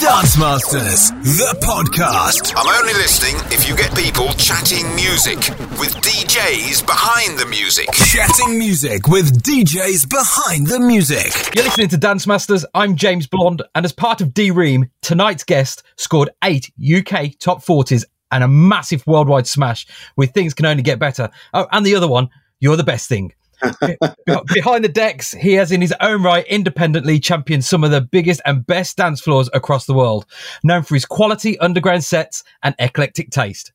Dance Masters, the podcast. I'm only listening if you get people chatting music with DJs behind the music. Chatting music with DJs behind the music. You're listening to Dance Masters. I'm James Blonde, and as part of D Ream, tonight's guest scored eight UK top 40s and a massive worldwide smash with Things Can Only Get Better. Oh, and the other one, You're the Best Thing. Behind the decks, he has in his own right independently championed some of the biggest and best dance floors across the world, known for his quality underground sets and eclectic taste.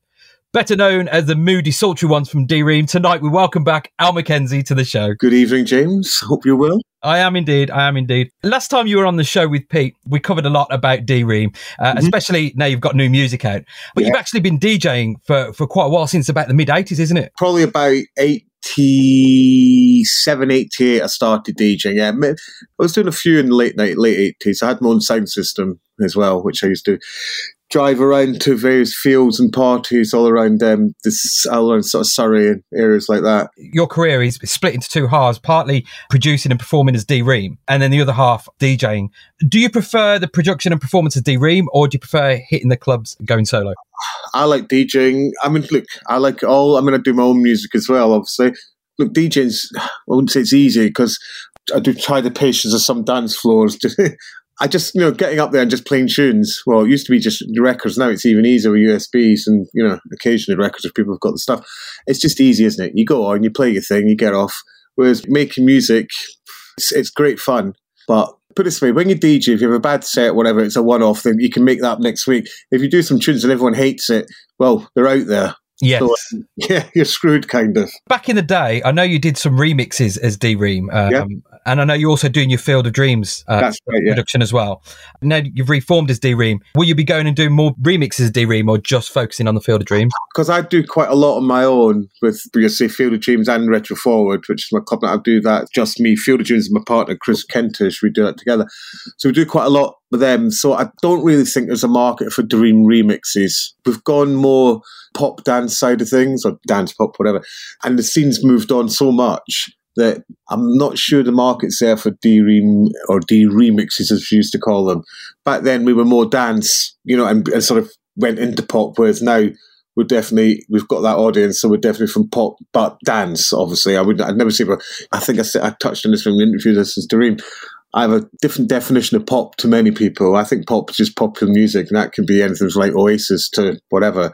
Better known as the moody, sultry ones from D Ream, tonight we welcome back Al Mackenzie to the show. Good evening, James. Hope you're well. I am indeed. I am indeed. Last time you were on the show with Pete, we covered a lot about D Ream, uh, mm-hmm. especially now you've got new music out. But yeah. you've actually been DJing for, for quite a while since about the mid 80s, isn't it? Probably about eight 87, 88, I started DJing. Yeah, I was doing a few in the late night, late 80s. I had my own sound system as well, which I used to drive around to various fields and parties all around um, this, all around sort of Surrey and areas like that. Your career is split into two halves, partly producing and performing as D Ream, and then the other half DJing. Do you prefer the production and performance as D Ream, or do you prefer hitting the clubs going solo? I like DJing. I mean, look, I like all. I mean, I do my own music as well, obviously. Look, DJing's, I wouldn't say it's easy because I do try the patience of some dance floors. I just, you know, getting up there and just playing tunes. Well, it used to be just records. Now it's even easier with USBs and, you know, occasionally records if people have got the stuff. It's just easy, isn't it? You go on, you play your thing, you get off. Whereas making music, it's, it's great fun. But put it this way, when you DJ, if you have a bad set, whatever, it's a one-off thing. You can make that up next week. If you do some tunes and everyone hates it, well, they're out there. Yes. So, yeah, you're screwed, kind of. Back in the day, I know you did some remixes as D Ream. Um, yeah. And I know you're also doing your Field of Dreams uh, right, yeah. production as well. Now you've reformed as D Ream. Will you be going and doing more remixes as D Ream or just focusing on the Field of Dreams? Because I do quite a lot on my own with, you say, Field of Dreams and Retro Forward, which is my club. I do that just me. Field of Dreams is my partner, Chris Kentish. We do that together. So we do quite a lot them. So I don't really think there's a market for D Ream remixes. We've gone more pop dance side of things or dance pop, whatever. And the scene's moved on so much that I'm not sure the market's there for D or D remixes as we used to call them. Back then we were more dance, you know, and, and sort of went into pop, whereas now we're definitely we've got that audience, so we're definitely from pop, but dance. Obviously, I would I'd never say, but I think I I touched on this when we interviewed this as D Ream. I have a different definition of pop to many people. I think pop is just popular music, and that can be anything from like Oasis to whatever.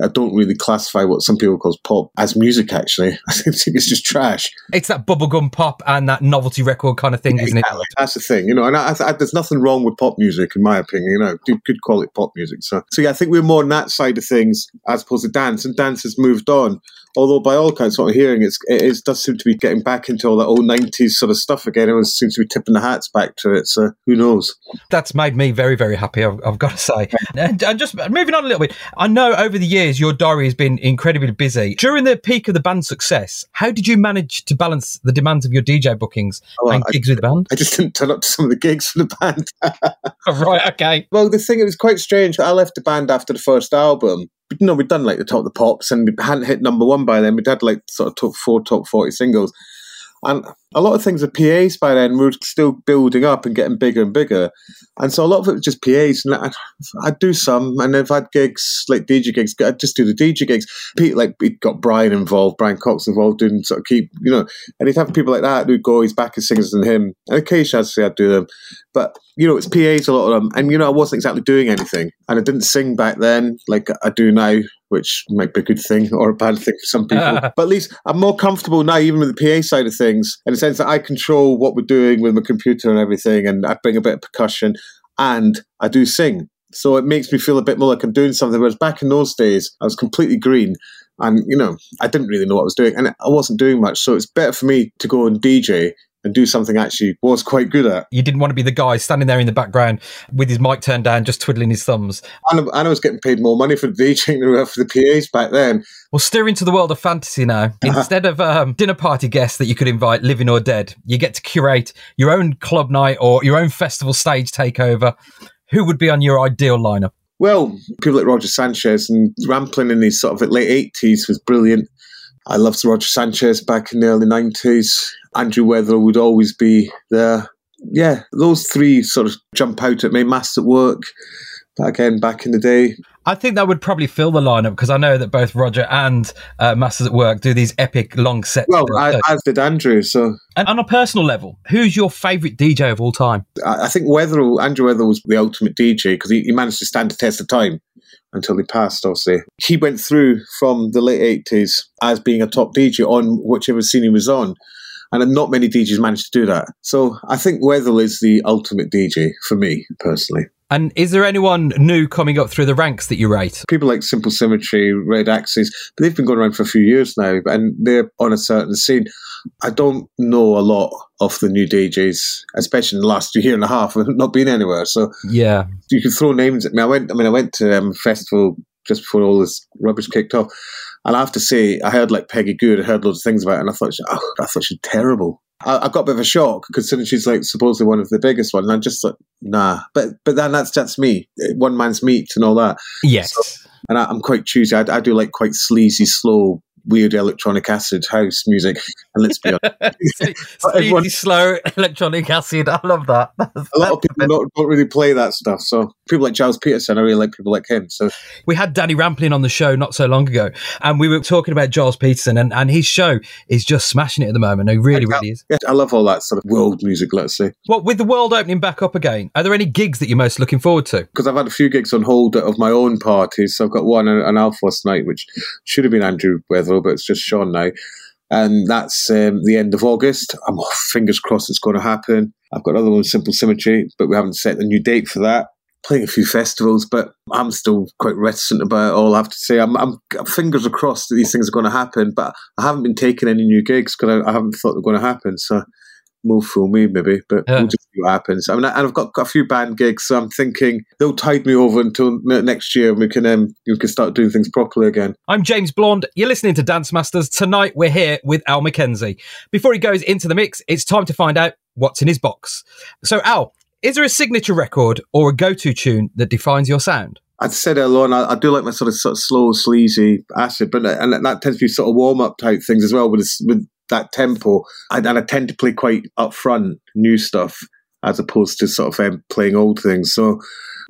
I don't really classify what some people call pop as music. Actually, I think it's just trash. It's that bubblegum pop and that novelty record kind of thing, yeah, isn't exactly. it? That's the thing, you know. And I, I, there's nothing wrong with pop music, in my opinion. You know, good quality pop music. So, so yeah, I think we're more on that side of things as opposed to dance, and dance has moved on. Although by all accounts, what I'm hearing, it's, it is, does seem to be getting back into all that old 90s sort of stuff again. Everyone seems to be tipping the hats back to it. So who knows? That's made me very, very happy, I've, I've got to say. and, and just moving on a little bit, I know over the years your diary has been incredibly busy. During the peak of the band's success, how did you manage to balance the demands of your DJ bookings oh, and I, gigs with the band? I just didn't turn up to some of the gigs for the band. right, okay. Well, the thing, it was quite strange. I left the band after the first album you know, we'd done like the top of the pops and we hadn't hit number one by then. We'd had like sort of top four, top 40 singles. And a lot of things are PAs by then were still building up and getting bigger and bigger. And so a lot of it was just PAs. And I'd, I'd do some, and if I'd gigs, like DJ gigs, I'd just do the DJ gigs. Pete, like, he got Brian involved, Brian Cox involved, doing sort of keep, you know, and he'd have people like that who'd go, he's back as singers than him. And occasionally I'd say I'd do them. But, you know, it's PAs, a lot of them. And, you know, I wasn't exactly doing anything. And I didn't sing back then like I do now which might be a good thing or a bad thing for some people. but at least I'm more comfortable now, even with the PA side of things, in the sense that I control what we're doing with my computer and everything, and I bring a bit of percussion, and I do sing. So it makes me feel a bit more like I'm doing something. Whereas back in those days, I was completely green. And, you know, I didn't really know what I was doing and I wasn't doing much. So it's better for me to go and DJ and do something I actually was quite good at. You didn't want to be the guy standing there in the background with his mic turned down, just twiddling his thumbs. And, and I was getting paid more money for DJing than for the PAs back then. Well, steer into the world of fantasy now. Instead of um, dinner party guests that you could invite, living or dead, you get to curate your own club night or your own festival stage takeover. Who would be on your ideal lineup? Well, people like Roger Sanchez and Rampling in his sort of late 80s was brilliant. I loved Roger Sanchez back in the early 90s. Andrew Weatherall would always be there. yeah, those three sort of jump out at me. Masters at Work, again, back in the day. I think that would probably fill the lineup because I know that both Roger and uh, Masters at Work do these epic long sets. Well, I, as did Andrew. So, and on a personal level, who's your favourite DJ of all time? I, I think Weatherall, Andrew Weatherall was the ultimate DJ because he, he managed to stand the test of time until he passed, obviously. He went through from the late 80s as being a top DJ on whichever scene he was on. And not many DJs manage to do that. So I think Weatherall is the ultimate DJ for me, personally. And is there anyone new coming up through the ranks that you rate? People like Simple Symmetry, Red Axes, but they've been going around for a few years now, and they're on a certain scene. I don't know a lot of the new DJs, especially in the last year and a half. I've not been anywhere, so yeah, you can throw names at me. I went. I mean, I went to um, a festival just before all this rubbish kicked off, and I have to say, I heard like Peggy Gou. I heard loads of things about, it, and I thought, she, oh, I thought she's terrible. I, I, got a bit of a shock considering she's like supposedly one of the biggest ones. And I'm just like, nah. But but then that's that's me, one man's meat and all that. Yes. So, and I, am quite choosy. I, I, do like quite sleazy, slow weird electronic acid house music. And let's be honest, everyone, slow electronic acid. I love that. That's, a lot of people don't, really play that stuff. So people like Gilles Peterson, I really like people like him. So we had Danny Rampling on the show not so long ago, and we were talking about Gilles Peterson, and, and his show is just smashing it at the moment. He really, I, really is. Yeah, I love all that sort of world music. Let's say. Well, with the world opening back up again, are there any gigs that you're most looking forward to? Because I've had a few gigs on hold of my own parties. So I've got one an ALFOS night, which should have been Andrew Weatherall, but it's just Sean now. And that's um, the end of August. I'm oh, fingers crossed it's going to happen. I've got another one, Simple Symmetry, but we haven't set a new date for that. Playing a few festivals, but I'm still quite reticent about it all. I have to say, I'm, I'm fingers are crossed that these things are going to happen, but I haven't been taking any new gigs because I, I, haven't thought they're going to happen. So more for me, maybe, but yeah. we'll just see what happens. I mean, and I've got, got, a few band gigs, so I'm thinking they'll tide me over until next year, and we can um, we can start doing things properly again. I'm James Blonde. You're listening to Dance Masters. Tonight we're here with Al Mackenzie. Before he goes into the mix, it's time to find out what's in his box. So, Al, is there a signature record or a go-to tune that defines your sound? I'd said earlier on, I, I, do like my sort of, sort of slow, sleazy acid, but and that tends to be sort of warm up type things as well with with that tempo. And, and I tend to play quite upfront new stuff as opposed to sort of um, playing old things. So,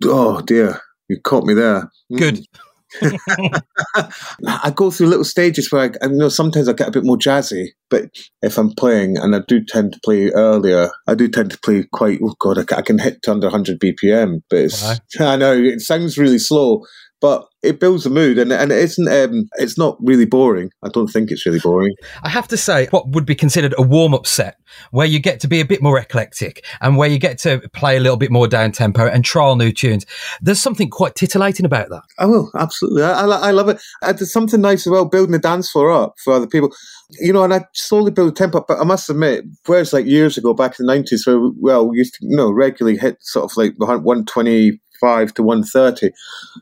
oh dear, you caught me there. Good. I go through little stages where I, you know sometimes I get a bit more jazzy, but if I'm playing and I do tend to play earlier, I do tend to play quite. Oh god, I, I can hit under 100 BPM, but it's, I know it sounds really slow, but it builds a mood and, and it isn't um, it's not really boring. I don't think it's really boring. I have to say what would be considered a warm-up set where you get to be a bit more eclectic and where you get to play a little bit more down tempo and trial new tunes there's something quite titillating about that. Oh will absolutely. I, I, I love it. There's something nice as well building the dance floor up for other people. You know, and I slowly build the tempo up. But I must admit, whereas like years ago, back in the nineties, where well, we used to you know regularly hit sort of like one five to one thirty.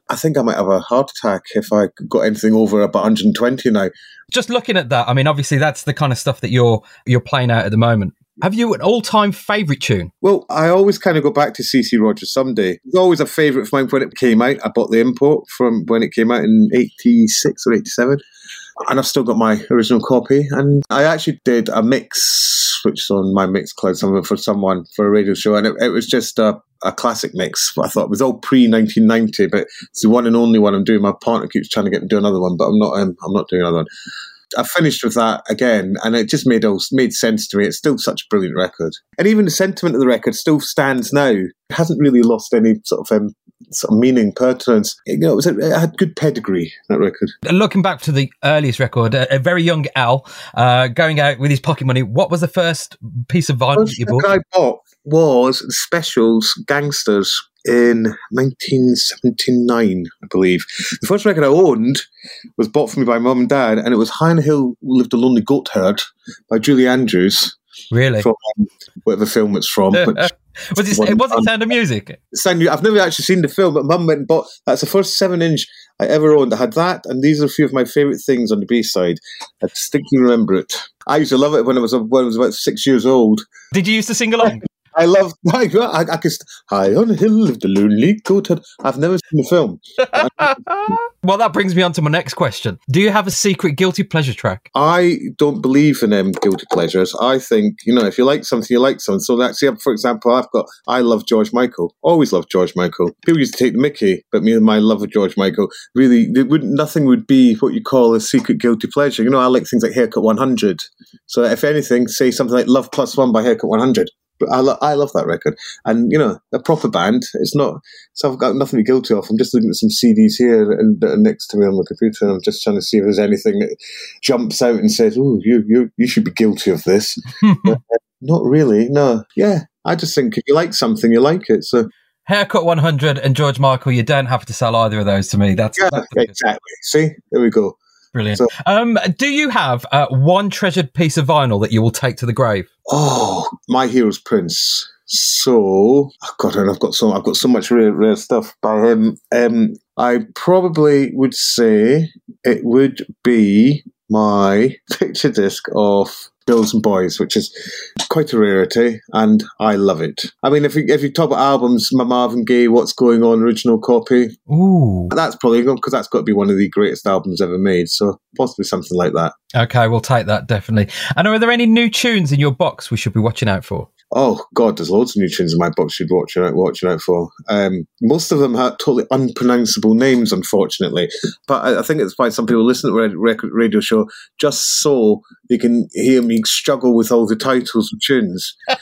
I think I might have a heart attack if I got anything over about 120 now. Just looking at that, I mean, obviously that's the kind of stuff that you're you're playing out at the moment. Have you an all-time favourite tune? Well, I always kind of go back to CeCe Rogers someday. It's always a favourite of mine when it came out. I bought the import from when it came out in 86 or 87 and I've still got my original copy. And I actually did a mix, which is on my Mixcloud, something for someone for a radio show, and it, it was just a, a classic mix. I thought it was all pre 1990, but it's the one and only one I'm doing. My partner keeps trying to get me to do another one, but I'm not. Um, I'm not doing another one. I finished with that again, and it just made all, made sense to me. It's still such a brilliant record, and even the sentiment of the record still stands now. It hasn't really lost any sort of um, sort of meaning, pertinence. You know, it, was a, it had good pedigree, that record. Looking back to the earliest record, a, a very young Al uh, going out with his pocket money, what was the first piece of vinyl you bought? I bought was Specials Gangsters in 1979, I believe. The first record I owned was bought for me by mum and dad, and it was High on a Hill Lived a Lonely Goat Herd by Julie Andrews. Really? From um, whatever film it's from. was it, it Sound of Music? Sound, I've never actually seen the film, but Mum went and bought. That's the first seven inch I ever owned. I had that, and these are a few of my favourite things on the B side. I distinctly remember it. I used to love it when I was when I was about six years old. Did you used to sing along? I love. I, I, I could. High on a hill of the lonely goat. I've never seen the film. well, that brings me on to my next question. Do you have a secret guilty pleasure track? I don't believe in um, guilty pleasures. I think you know if you like something, you like something. So that's yeah. For example, I've got. I love George Michael. Always loved George Michael. People used to take the Mickey, but me and my love of George Michael really, it wouldn't. Nothing would be what you call a secret guilty pleasure. You know, I like things like Haircut 100. So if anything, say something like Love Plus One by Haircut 100. I, lo- I love that record, and you know, a proper band. It's not. So I've got nothing to be guilty of. I'm just looking at some CDs here and that are next to me on my computer, and I'm just trying to see if there's anything that jumps out and says, "Oh, you, you, you should be guilty of this." But, uh, not really. No. Yeah. I just think if you like something, you like it. So Haircut 100 and George Michael, you don't have to sell either of those to me. That's, yeah, that's exactly. See, there we go. Brilliant. So- um, do you have uh, one treasured piece of vinyl that you will take to the grave? Oh, my hero's Prince. So, oh God, and I've got so I've got so much rare, rare stuff by him. Um, I probably would say it would be my picture disc of Girls and Boys, which is quite a rarity, and I love it. I mean, if you if you talk about albums, my Marvin Gaye, What's Going On, original copy, Ooh. that's probably because that's got to be one of the greatest albums ever made. So possibly something like that. Okay, we'll take that definitely. And are there any new tunes in your box we should be watching out for? Oh God, there's loads of new tunes in my box you'd watch out, watching out for. Um, most of them have totally unpronounceable names, unfortunately. But I, I think it's why some people listen to the record radio show just so they can hear me struggle with all the titles of tunes.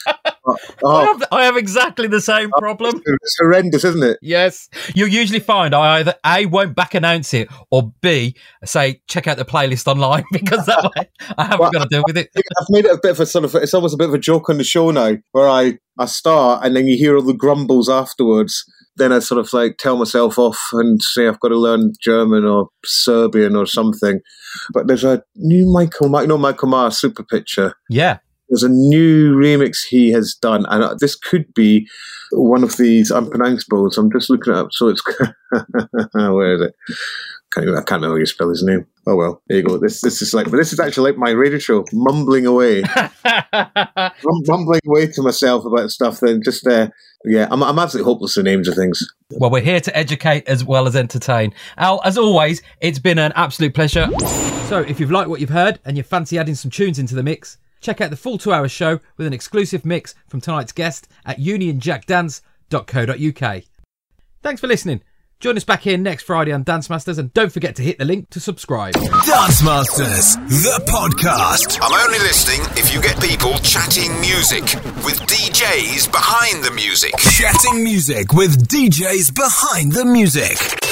But, I, oh, have, I have exactly the same oh, problem. it's horrendous, isn't it? Yes. You'll usually find I either A, won't back announce it, or B, say, check out the playlist online because that way I haven't Well, got to deal with it. I've made it a bit of a sort of it's almost a bit of a joke on the show now, where I I start and then you hear all the grumbles afterwards. Then I sort of like tell myself off and say I've got to learn German or Serbian or something. But there's a new Michael, Mi- no Michael Mars super picture. Yeah. There's a new remix he has done, and uh, this could be one of these unpronounceables. I'm just looking it up. So it's where is it? Can't, I can't remember how you spell his name. Oh well, there you go. This this is like, but this is actually like my radio show, mumbling away I'm mumbling away to myself about stuff. Then just uh, yeah, I'm I'm absolutely hopeless with names of things. well, we're here to educate as well as entertain. Al, as always, it's been an absolute pleasure. So, if you've liked what you've heard and you fancy adding some tunes into the mix, check out the full two hour show with an exclusive mix from tonight's guest at unionjackdance.co.uk. Thanks for listening. Join us back here next Friday on Dance Masters and don't forget to hit the link to subscribe. Dance Masters, the podcast. I'm only listening if you get people chatting music with DJs behind the music. Chatting music with DJs behind the music.